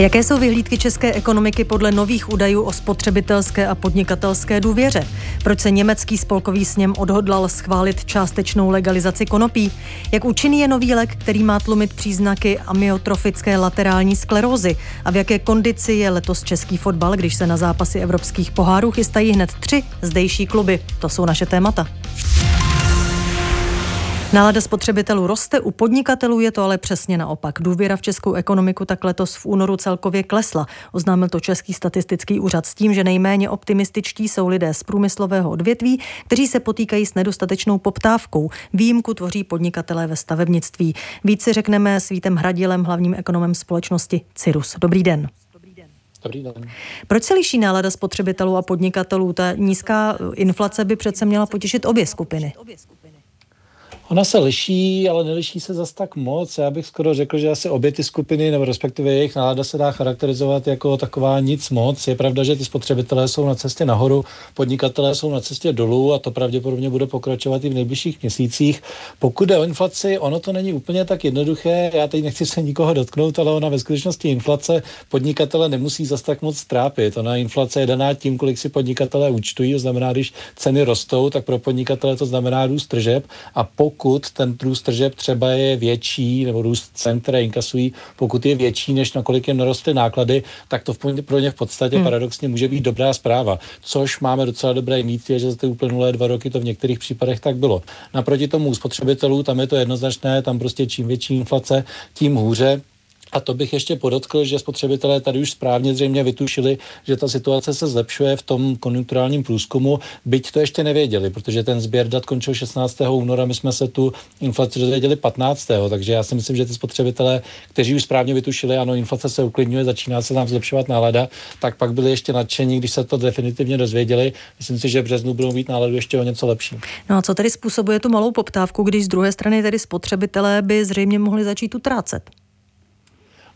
Jaké jsou vyhlídky české ekonomiky podle nových údajů o spotřebitelské a podnikatelské důvěře? Proč se německý spolkový sněm odhodlal schválit částečnou legalizaci konopí? Jak účinný je nový lék, který má tlumit příznaky amyotrofické laterální sklerózy? A v jaké kondici je letos český fotbal, když se na zápasy evropských pohárů chystají hned tři zdejší kluby? To jsou naše témata. Nálada spotřebitelů roste, u podnikatelů je to ale přesně naopak. Důvěra v českou ekonomiku tak letos v únoru celkově klesla. Oznámil to Český statistický úřad s tím, že nejméně optimističtí jsou lidé z průmyslového odvětví, kteří se potýkají s nedostatečnou poptávkou. Výjimku tvoří podnikatelé ve stavebnictví. Více řekneme s Vítem Hradilem, hlavním ekonomem společnosti Cirus. Dobrý den. Dobrý den. Proč se liší nálada spotřebitelů a podnikatelů? Ta nízká inflace by přece měla potěšit obě skupiny. Ona se liší, ale neliší se zas tak moc. Já bych skoro řekl, že asi obě ty skupiny, nebo respektive jejich nálada se dá charakterizovat jako taková nic moc. Je pravda, že ty spotřebitelé jsou na cestě nahoru, podnikatelé jsou na cestě dolů a to pravděpodobně bude pokračovat i v nejbližších měsících. Pokud jde o inflaci, ono to není úplně tak jednoduché. Já teď nechci se nikoho dotknout, ale ona ve skutečnosti inflace podnikatele nemusí zas tak moc trápit. Ona inflace je daná tím, kolik si podnikatelé účtují, to znamená, když ceny rostou, tak pro podnikatele to znamená růst tržeb a pokud pokud ten růst tržeb třeba je větší, nebo růst cen, které inkasují, pokud je větší, než nakolik jim narostly náklady, tak to pro ně v podstatě hmm. paradoxně může být dobrá zpráva. Což máme docela dobré mít, je, že za ty uplynulé dva roky to v některých případech tak bylo. Naproti tomu u spotřebitelů tam je to jednoznačné, tam prostě čím větší inflace, tím hůře. A to bych ještě podotkl, že spotřebitelé tady už správně zřejmě vytušili, že ta situace se zlepšuje v tom konjunkturálním průzkumu, byť to ještě nevěděli, protože ten sběr dat končil 16. února, my jsme se tu inflaci dozvěděli 15. Takže já si myslím, že ty spotřebitelé, kteří už správně vytušili, ano, inflace se uklidňuje, začíná se nám zlepšovat nálada, tak pak byli ještě nadšení, když se to definitivně dozvěděli. Myslím si, že v březnu budou mít náladu ještě o něco lepší. No a co tedy způsobuje tu malou poptávku, když z druhé strany tedy spotřebitelé by zřejmě mohli začít utrácet?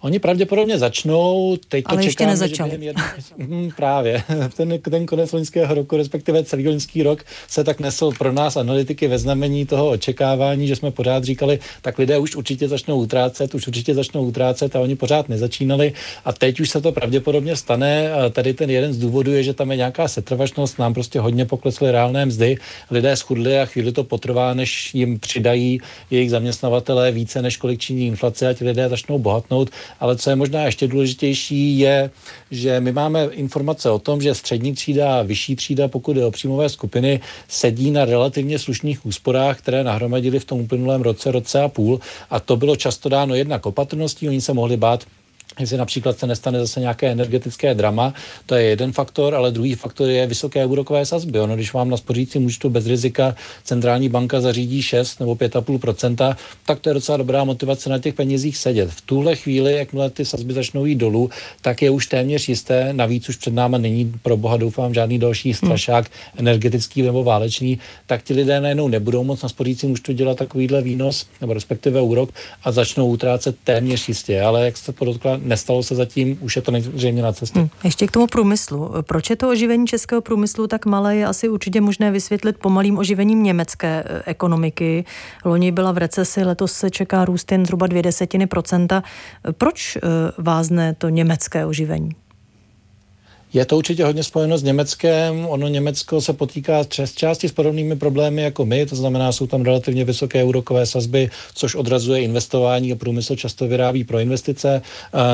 Oni pravděpodobně začnou, teď to Ale čekáme, ještě nezačali. Jedno, hm, právě, ten, ten konec loňského roku, respektive celý loňský rok se tak nesl pro nás analytiky ve znamení toho očekávání, že jsme pořád říkali, tak lidé už určitě začnou utrácet, už určitě začnou utrácet a oni pořád nezačínali a teď už se to pravděpodobně stane. A tady ten jeden z důvodů je, že tam je nějaká setrvačnost, nám prostě hodně poklesly reálné mzdy, lidé schudli a chvíli to potrvá, než jim přidají jejich zaměstnavatelé více, než kolik činí inflace a ti lidé začnou bohatnout ale co je možná ještě důležitější, je, že my máme informace o tom, že střední třída a vyšší třída, pokud je o příjmové skupiny, sedí na relativně slušných úsporách, které nahromadili v tom uplynulém roce, roce a půl. A to bylo často dáno jednak opatrností, oni se mohli bát jestli například se nestane zase nějaké energetické drama, to je jeden faktor, ale druhý faktor je vysoké úrokové sazby. Ono, když vám na spořícím účtu bez rizika centrální banka zařídí 6 nebo 5,5%, tak to je docela dobrá motivace na těch penězích sedět. V tuhle chvíli, jakmile ty sazby začnou jít dolů, tak je už téměř jisté, navíc už před náma není pro boha doufám žádný další hmm. strašák hmm. energetický nebo válečný, tak ti lidé najednou nebudou moc na spořícím účtu dělat takovýhle výnos nebo respektive úrok a začnou utrácet téměř jistě. Ale jak jste podotkla, nestalo se zatím, už je to zřejmě na cestě. Hmm. Ještě k tomu průmyslu. Proč je to oživení českého průmyslu tak malé, je asi určitě možné vysvětlit pomalým oživením německé eh, ekonomiky. Loni byla v recesi, letos se čeká růst jen zhruba dvě desetiny procenta. Proč eh, vázne to německé oživení? Je to určitě hodně spojeno s Německem. Ono Německo se potýká z části s podobnými problémy jako my, to znamená, jsou tam relativně vysoké úrokové sazby, což odrazuje investování a průmysl často vyrábí pro investice.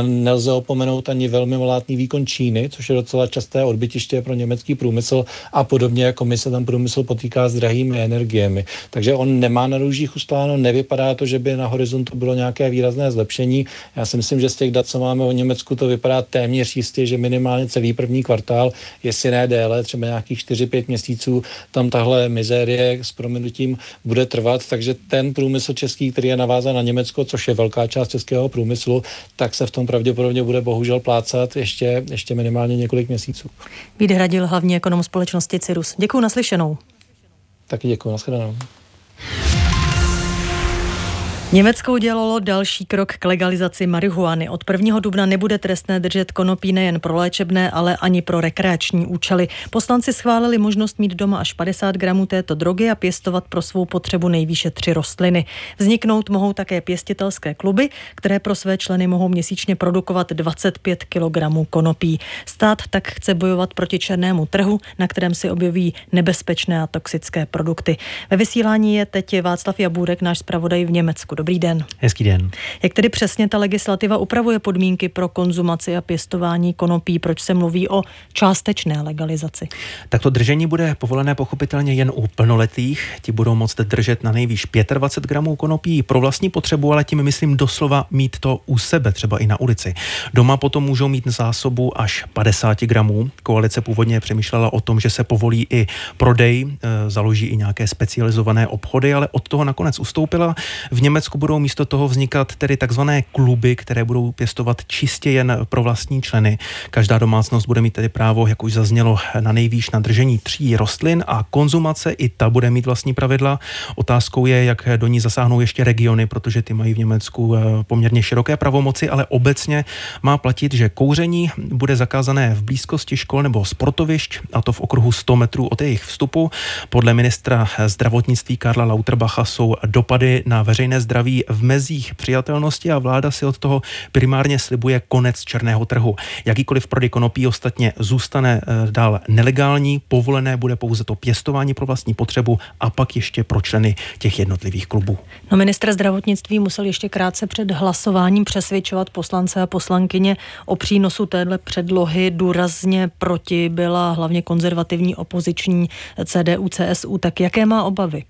Nelze opomenout ani velmi malátný výkon Číny, což je docela časté odbytiště pro německý průmysl a podobně jako my se tam průmysl potýká s drahými energiemi. Takže on nemá na růžích ustáno, nevypadá to, že by na horizontu bylo nějaké výrazné zlepšení. Já si myslím, že z těch dat, co máme o Německu, to vypadá téměř jistě, že minimálně celý první kvartál, jestli ne déle, třeba nějakých 4-5 měsíců, tam tahle mizérie s proměnutím bude trvat, takže ten průmysl český, který je navázán na Německo, což je velká část českého průmyslu, tak se v tom pravděpodobně bude bohužel plácat ještě, ještě minimálně několik měsíců. Vít Hradil, hlavní ekonom společnosti Cirus. Děkuji naslyšenou. Taky děkuji, nashledanou. Německo udělalo další krok k legalizaci marihuany. Od 1. dubna nebude trestné držet konopí nejen pro léčebné, ale ani pro rekreační účely. Poslanci schválili možnost mít doma až 50 gramů této drogy a pěstovat pro svou potřebu nejvýše tři rostliny. Vzniknout mohou také pěstitelské kluby, které pro své členy mohou měsíčně produkovat 25 kg konopí. Stát tak chce bojovat proti černému trhu, na kterém si objeví nebezpečné a toxické produkty. Ve vysílání je teď Václav Jabůrek, náš zpravodaj v Německu. Dobrý den. Hezký den. Jak tedy přesně ta legislativa upravuje podmínky pro konzumaci a pěstování konopí? Proč se mluví o částečné legalizaci? Tak to držení bude povolené pochopitelně jen u plnoletých. Ti budou moct držet na nejvýš 25 gramů konopí pro vlastní potřebu, ale tím myslím doslova mít to u sebe, třeba i na ulici. Doma potom můžou mít zásobu až 50 gramů. Koalice původně přemýšlela o tom, že se povolí i prodej, e, založí i nějaké specializované obchody, ale od toho nakonec ustoupila. V Německu Německu budou místo toho vznikat tedy takzvané kluby, které budou pěstovat čistě jen pro vlastní členy. Každá domácnost bude mít tedy právo, jak už zaznělo, na nejvýš na držení tří rostlin a konzumace i ta bude mít vlastní pravidla. Otázkou je, jak do ní zasáhnou ještě regiony, protože ty mají v Německu eh, poměrně široké pravomoci, ale obecně má platit, že kouření bude zakázané v blízkosti škol nebo sportovišť, a to v okruhu 100 metrů od jejich vstupu. Podle ministra zdravotnictví Karla Lauterbacha jsou dopady na veřejné zdraví zdraví v mezích přijatelnosti a vláda si od toho primárně slibuje konec černého trhu. Jakýkoliv prodej konopí ostatně zůstane eh, dál nelegální, povolené bude pouze to pěstování pro vlastní potřebu a pak ještě pro členy těch jednotlivých klubů. No ministr zdravotnictví musel ještě krátce před hlasováním přesvědčovat poslance a poslankyně o přínosu téhle předlohy. Důrazně proti byla hlavně konzervativní opoziční CDU, CSU. Tak jaké má obavy?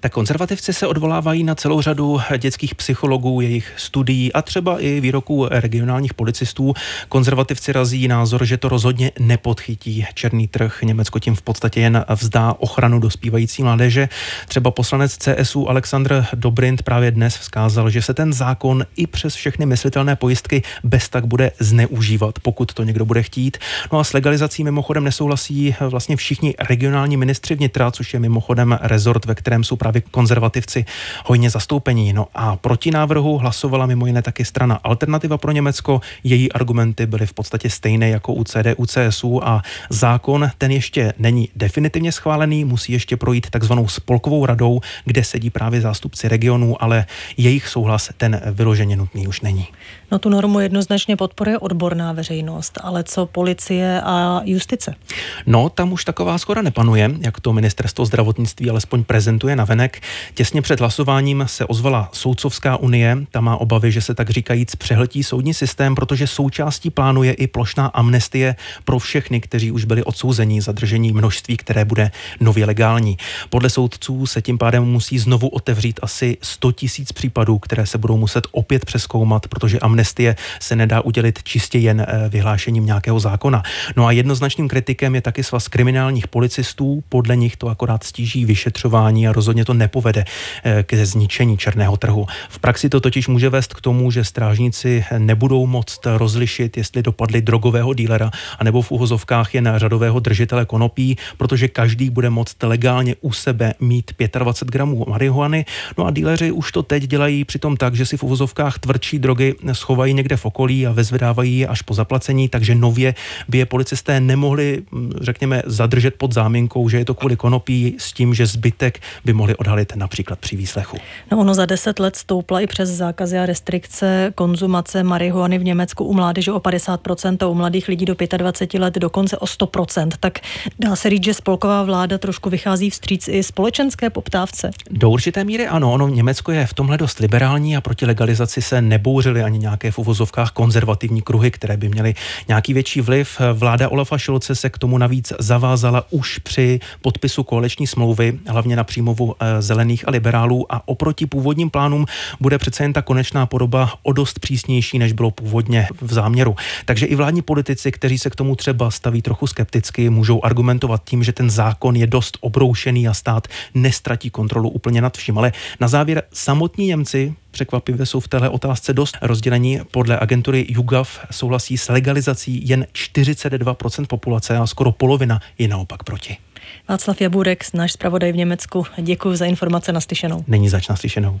Tak konzervativci se odvolávají na celou řadu dětských psychologů, jejich studií a třeba i výroků regionálních policistů. Konzervativci razí názor, že to rozhodně nepodchytí černý trh. Německo tím v podstatě jen vzdá ochranu dospívající mládeže. Třeba poslanec CSU Alexandr Dobrind právě dnes vzkázal, že se ten zákon i přes všechny myslitelné pojistky bez tak bude zneužívat, pokud to někdo bude chtít. No a s legalizací mimochodem nesouhlasí vlastně všichni regionální ministři vnitra, což je mimochodem rezort, ve kterém jsou právě konzervativci hojně zastoupení. No a proti návrhu hlasovala mimo jiné taky strana Alternativa pro Německo. Její argumenty byly v podstatě stejné jako u CDU, CSU a zákon ten ještě není definitivně schválený, musí ještě projít takzvanou spolkovou radou, kde sedí právě zástupci regionů, ale jejich souhlas ten vyloženě nutný už není. No tu normu jednoznačně podporuje odborná veřejnost, ale co policie a justice? No, tam už taková skoro nepanuje, jak to ministerstvo zdravotnictví alespoň prezentuje na venek. Těsně před hlasováním se ozvala Soudcovská unie. Ta má obavy, že se tak říkajíc přehltí soudní systém, protože součástí plánu je i plošná amnestie pro všechny, kteří už byli odsouzeni za držení množství, které bude nově legální. Podle soudců se tím pádem musí znovu otevřít asi 100 tisíc případů, které se budou muset opět přeskoumat, protože amnestie se nedá udělit čistě jen eh, vyhlášením nějakého zákona. No a jednoznačným kritikem je taky svaz kriminálních policistů. Podle nich to akorát stíží vyšetřování a rozhodně to nepovede eh, ke zničení černého trhu. V praxi to totiž může vést k tomu, že strážníci nebudou moct rozlišit, jestli dopadli drogového dílera, anebo v uhozovkách jen řadového držitele konopí, protože každý bude moct legálně u sebe mít 25 gramů marihuany. No a díleři už to teď dělají přitom tak, že si v uhozovkách tvrdší drogy schovají někde v okolí a vezvedávají je až po zaplacení, takže nově by je policisté nemohli, řekněme, zadržet pod záminkou, že je to kvůli konopí s tím, že zbytek by mohli odhalit například při výslechu. No ono za deset let stoupla i přes zákazy a restrikce konzumace marihuany v Německu u mládeže o 50% a u mladých lidí do 25 let dokonce o 100%. Tak dá se říct, že spolková vláda trošku vychází vstříc i společenské poptávce? Do určité míry ano. Ono Německo je v tomhle dost liberální a proti legalizaci se nebouřily ani nějaké v uvozovkách konzervativní kruhy, které by měly nějaký větší vliv. Vláda Olafa Šilce se k tomu navíc zavázala už při podpisu koaliční smlouvy, hlavně na příjmovu eh, zelených a liberálů a oproti původním plánům bude přece jen ta konečná podoba o dost přísnější, než bylo původně v záměru. Takže i vládní politici, kteří se k tomu třeba staví trochu skepticky, můžou argumentovat tím, že ten zákon je dost obroušený a stát nestratí kontrolu úplně nad vším. Ale na závěr samotní Němci překvapivě jsou v téhle otázce dost rozdělení. Podle agentury YouGov souhlasí s legalizací jen 42% populace a skoro polovina je naopak proti. Václav Jaburek, náš zpravodaj v Německu. Děkuji za informace naslyšenou. Není zač naslyšenou.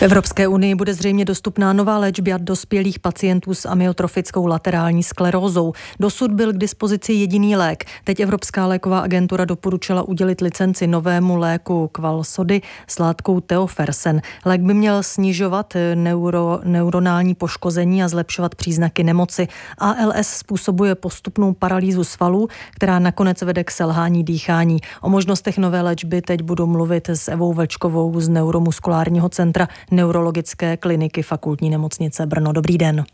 V Evropské unii bude zřejmě dostupná nová léčba dospělých pacientů s amyotrofickou laterální sklerózou. Dosud byl k dispozici jediný lék. Teď Evropská léková agentura doporučila udělit licenci novému léku Kvalsody s látkou Teofersen. Lék by měl snižovat neuro, neuronální poškození a zlepšovat příznaky nemoci. ALS způsobuje postupnou paralýzu svalů, která nakonec vede k selhání dýchání. O možnostech nové léčby teď budu mluvit s Evou Vlčkovou z Neuromuskulárního centra neurologické kliniky fakultní nemocnice Brno. Dobrý den.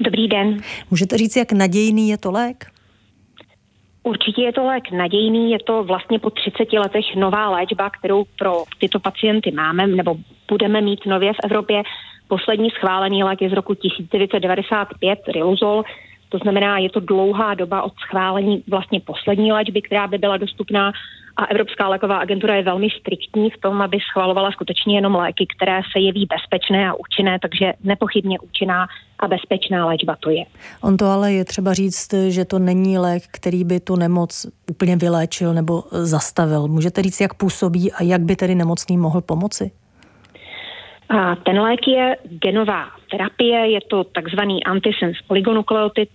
Dobrý den. Můžete říct, jak nadějný je to lék? Určitě je to lék nadějný, je to vlastně po 30 letech nová léčba, kterou pro tyto pacienty máme nebo budeme mít nově v Evropě. Poslední schválený lék je z roku 1995, Riluzol. To znamená, je to dlouhá doba od schválení vlastně poslední léčby, která by byla dostupná a Evropská léková agentura je velmi striktní v tom, aby schvalovala skutečně jenom léky, které se jeví bezpečné a účinné, takže nepochybně účinná a bezpečná léčba to je. On to ale je třeba říct, že to není lék, který by tu nemoc úplně vyléčil nebo zastavil. Můžete říct, jak působí a jak by tedy nemocný mohl pomoci? A ten lék je genová terapie, je to takzvaný antisens oligonukleotid,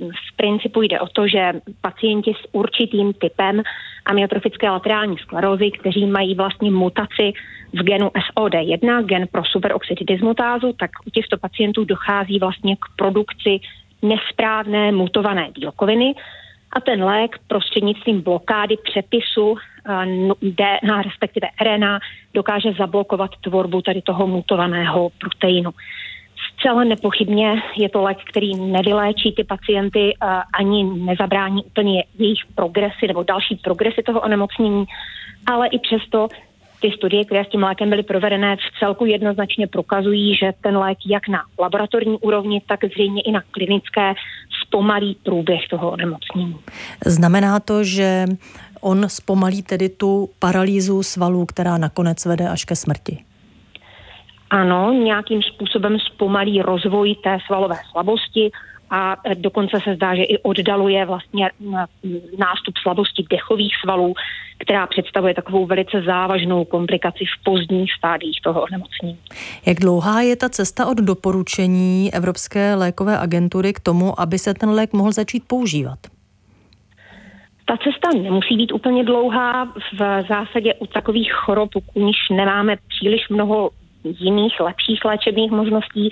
v principu jde o to, že pacienti s určitým typem amyotrofické laterální sklerózy, kteří mají vlastně mutaci v genu SOD1, gen pro superoxidismutázu, tak u těchto pacientů dochází vlastně k produkci nesprávné mutované bílkoviny a ten lék prostřednictvím blokády přepisu eh, DNA, respektive RNA, dokáže zablokovat tvorbu tady toho mutovaného proteinu. Zcela nepochybně je to lék, který nevyléčí ty pacienty ani nezabrání úplně jejich progresy nebo další progresy toho onemocnění, ale i přesto ty studie, které s tím lékem byly provedené, v celku jednoznačně prokazují, že ten lék jak na laboratorní úrovni, tak zřejmě i na klinické zpomalí průběh toho onemocnění. Znamená to, že on zpomalí tedy tu paralýzu svalů, která nakonec vede až ke smrti? ano, nějakým způsobem zpomalí rozvoj té svalové slabosti a dokonce se zdá, že i oddaluje vlastně nástup slabosti dechových svalů, která představuje takovou velice závažnou komplikaci v pozdních stádiích toho onemocnění. Jak dlouhá je ta cesta od doporučení Evropské lékové agentury k tomu, aby se ten lék mohl začít používat? Ta cesta nemusí být úplně dlouhá. V zásadě u takových chorob, u níž nemáme příliš mnoho jiných lepších léčebných možností,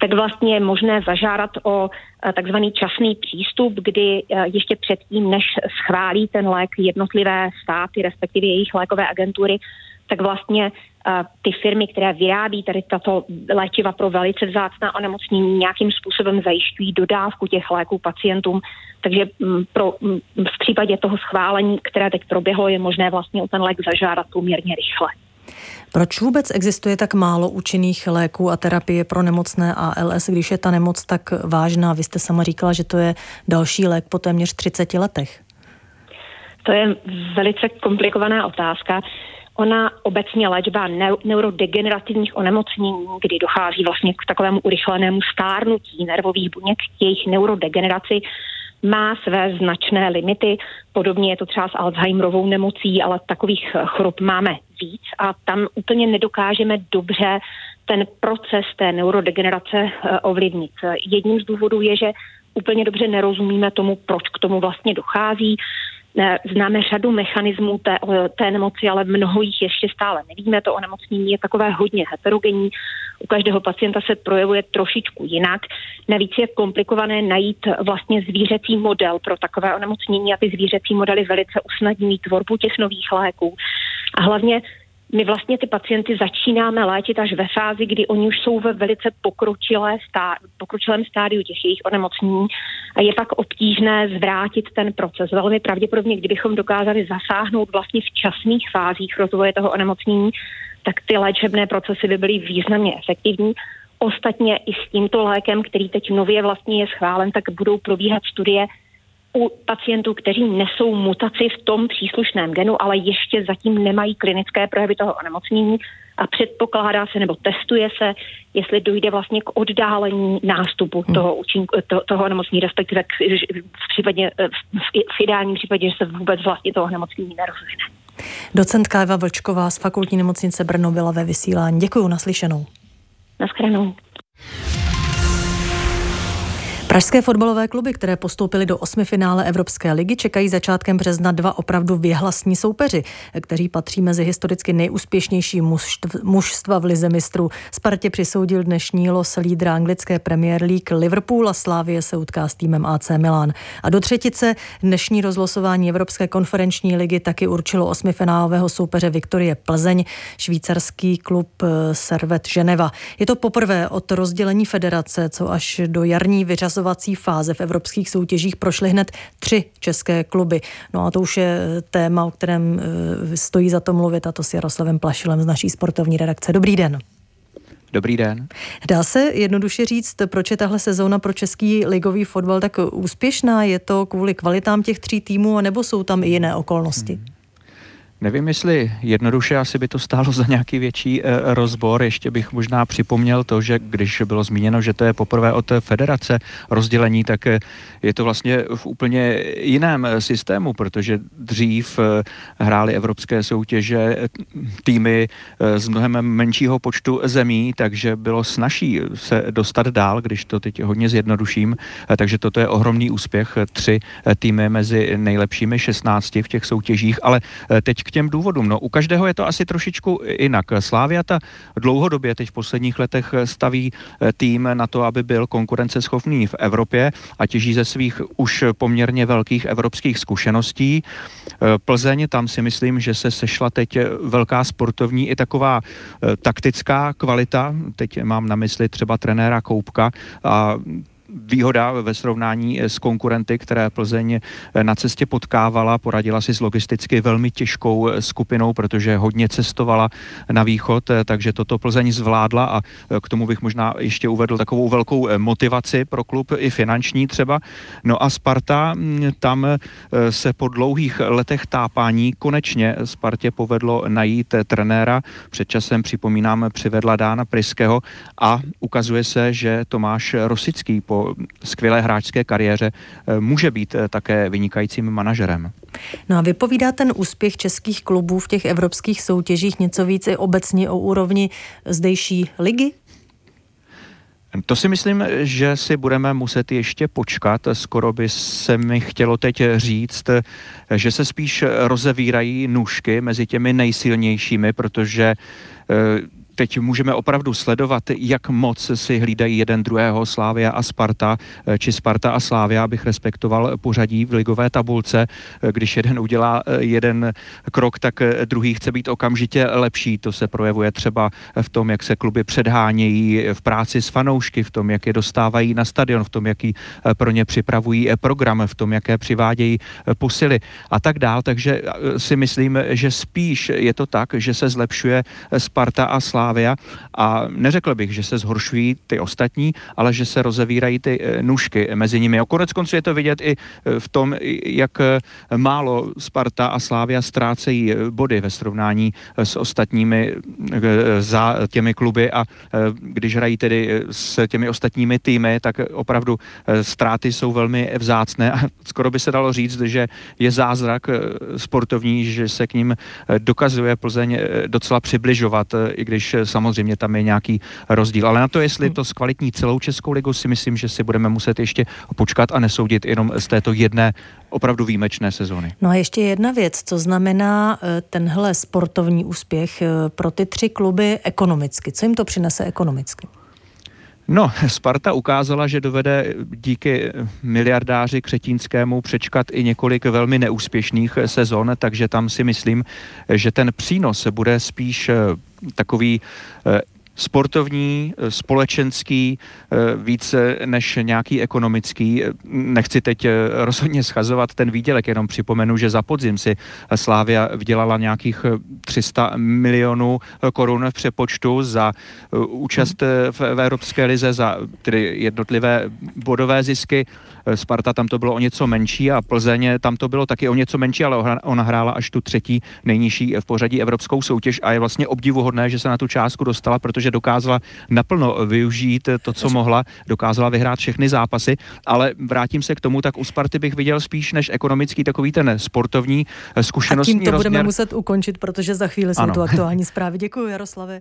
tak vlastně je možné zažádat o eh, takzvaný časný přístup, kdy eh, ještě předtím, než schválí ten lék jednotlivé státy, respektive jejich lékové agentury, tak vlastně eh, ty firmy, které vyrábí tady tato léčiva pro velice vzácná onemocnění, nějakým způsobem zajišťují dodávku těch léků pacientům. Takže mm, pro, mm, v případě toho schválení, které teď proběhlo, je možné vlastně o ten lék zažádat poměrně rychle. Proč vůbec existuje tak málo účinných léků a terapie pro nemocné ALS, když je ta nemoc tak vážná? Vy jste sama říkala, že to je další lék po téměř 30 letech. To je velice komplikovaná otázka. Ona obecně léčba neurodegenerativních onemocnění, kdy dochází vlastně k takovému urychlenému stárnutí nervových buněk, k jejich neurodegeneraci, má své značné limity. Podobně je to třeba s Alzheimerovou nemocí, ale takových chorob máme víc a tam úplně nedokážeme dobře ten proces té neurodegenerace eh, ovlivnit. Jedním z důvodů je, že úplně dobře nerozumíme tomu, proč k tomu vlastně dochází. Eh, známe řadu mechanismů té, té nemoci, ale mnoho jich ještě stále nevíme. To onemocnění je takové hodně heterogenní. U každého pacienta se projevuje trošičku jinak. Navíc je komplikované najít vlastně zvířecí model pro takové onemocnění a ty zvířecí modely velice usnadňují tvorbu těch nových léků. A hlavně my vlastně ty pacienty začínáme léčit až ve fázi, kdy oni už jsou ve velice pokročilé stá, pokročilém stádiu těch jejich onemocnění a je pak obtížné zvrátit ten proces. Velmi pravděpodobně, kdybychom dokázali zasáhnout vlastně v časných fázích rozvoje toho onemocnění, tak ty léčebné procesy by byly významně efektivní. Ostatně i s tímto lékem, který teď nově vlastně je schválen, tak budou probíhat studie u pacientů, kteří nesou mutaci v tom příslušném genu, ale ještě zatím nemají klinické projevy toho onemocnění a předpokládá se nebo testuje se, jestli dojde vlastně k oddálení nástupu hmm. toho, účinku, to, toho onemocnění, respektive v, případě, v, v ideálním případě, že se vůbec vlastně toho onemocnění nerozvine. Docentka Eva Vlčková z fakultní nemocnice Brno byla ve vysílání. Děkuji, naslyšenou. Naschledanou. Pražské fotbalové kluby, které postoupily do osmi finále Evropské ligy, čekají začátkem března dva opravdu věhlasní soupeři, kteří patří mezi historicky nejúspěšnější mužstva v lize mistrů. Spartě přisoudil dnešní los lídra anglické Premier League Liverpool a Slávie se utká s týmem AC Milan. A do třetice dnešní rozlosování Evropské konferenční ligy taky určilo osmifinálového soupeře Viktorie Plzeň, švýcarský klub eh, Servet Ženeva. Je to poprvé od rozdělení federace, co až do jarní vyřazování vyřazovací fáze v evropských soutěžích prošly hned tři české kluby. No a to už je téma, o kterém eh, stojí za to mluvit a to s Jaroslavem Plašilem z naší sportovní redakce. Dobrý den. Dobrý den. Dá se jednoduše říct, proč je tahle sezóna pro český ligový fotbal tak úspěšná? Je to kvůli kvalitám těch tří týmů, nebo jsou tam i jiné okolnosti? Hmm. Nevím, jestli jednoduše asi by to stálo za nějaký větší e, rozbor. Ještě bych možná připomněl to, že když bylo zmíněno, že to je poprvé od federace rozdělení, tak e, je to vlastně v úplně jiném eh, systému, protože dřív hrály evropské soutěže týmy z mnohem menšího počtu zemí, takže bylo snažší se dostat dál, když to teď hodně zjednoduším. Takže toto je ohromný úspěch. Tři týmy mezi nejlepšími 16 v těch soutěžích, ale e, těm důvodům. No, u každého je to asi trošičku jinak. Slávia ta dlouhodobě teď v posledních letech staví eh, tým na to, aby byl konkurenceschopný v Evropě a těží ze svých už poměrně velkých evropských zkušeností. Eh, Plzeň, tam si myslím, že se sešla teď velká sportovní i taková eh, taktická kvalita. Teď mám na mysli třeba trenéra Koupka a výhoda ve srovnání s konkurenty, které Plzeň na cestě potkávala. Poradila si s logisticky velmi těžkou skupinou, protože hodně cestovala na východ, takže toto Plzeň zvládla a k tomu bych možná ještě uvedl takovou velkou motivaci pro klub i finanční třeba. No a Sparta, tam se po dlouhých letech tápání konečně Spartě povedlo najít trenéra. Před časem, připomínám, přivedla Dána Priského a ukazuje se, že Tomáš Rosický po skvělé hráčské kariéře eh, může být eh, také vynikajícím manažerem. No a vypovídá ten úspěch českých klubů v těch evropských soutěžích něco více obecně o úrovni zdejší ligy? To si myslím, že si budeme muset ještě počkat. Skoro by se mi chtělo teď říct, že se spíš rozevírají nůžky mezi těmi nejsilnějšími, protože eh, teď můžeme opravdu sledovat, jak moc si hlídají jeden druhého Slávia a Sparta, eh, či Sparta a Slávia, abych respektoval pořadí v ligové tabulce. Eh, když jeden udělá eh, jeden krok, tak druhý chce být okamžitě lepší. To se projevuje třeba v tom, jak se kluby předhánějí v práci s fanoušky, v tom, jak je dostávají na stadion, v tom, jaký pro ně připravují program, v tom, jaké přivádějí posily a tak dál. Takže si myslím, že spíš je to tak, že se zlepšuje Sparta a Slávia Slávia a neřekl bych, že se zhoršují ty ostatní, ale že se rozevírají ty eh, nůžky mezi nimi. A konec konců je to vidět i eh, v tom, jak eh, málo Sparta a Slávia ztrácejí body ve srovnání s ostatními za těmi kluby a když hrají tedy s těmi ostatními týmy, tak opravdu ztráty jsou velmi vzácné a skoro by se dalo říct, že je zázrak sportovní, že se k ním dokazuje Plzeň docela přibližovat, i když samozřejmě tam je nějaký rozdíl. Ale na to, jestli to zkvalitní celou Českou ligu, si myslím, že si budeme muset ještě počkat a nesoudit jenom z této jedné opravdu výjimečné sezóny. No a ještě jedna věc, co znamená eh, tenhle sportovní úspěch eh, pro ty tři kluby ekonomicky. Co jim to přinese ekonomicky? No, Sparta ukázala, že dovede díky miliardáři Křetínskému přečkat i několik velmi neúspěšných sezon, takže tam si myslím, že ten přínos bude spíš eh, takový eh, sportovní, eh, společenský, eh, více než nějaký ekonomický. Nechci teď rozhodně schazovat ten výdělek, jenom připomenu, že za podzim si Slávia vydělala nějakých 300 milionů korun v přepočtu za účast v Evropské lize, za tedy jednotlivé bodové zisky. Sparta tam to bylo o něco menší a Plzeň tam to bylo taky o něco menší, ale ona hrála až tu třetí nejnižší v pořadí evropskou soutěž a je vlastně obdivuhodné, že se na tu částku dostala, protože že dokázala naplno využít to, co mohla, dokázala vyhrát všechny zápasy, ale vrátím se k tomu, tak u Sparty bych viděl spíš než ekonomický takový ten sportovní zkušenostní A tím to rozměr. budeme muset ukončit, protože za chvíli jsou ano. tu aktuální zprávy. Děkuji, Jaroslave.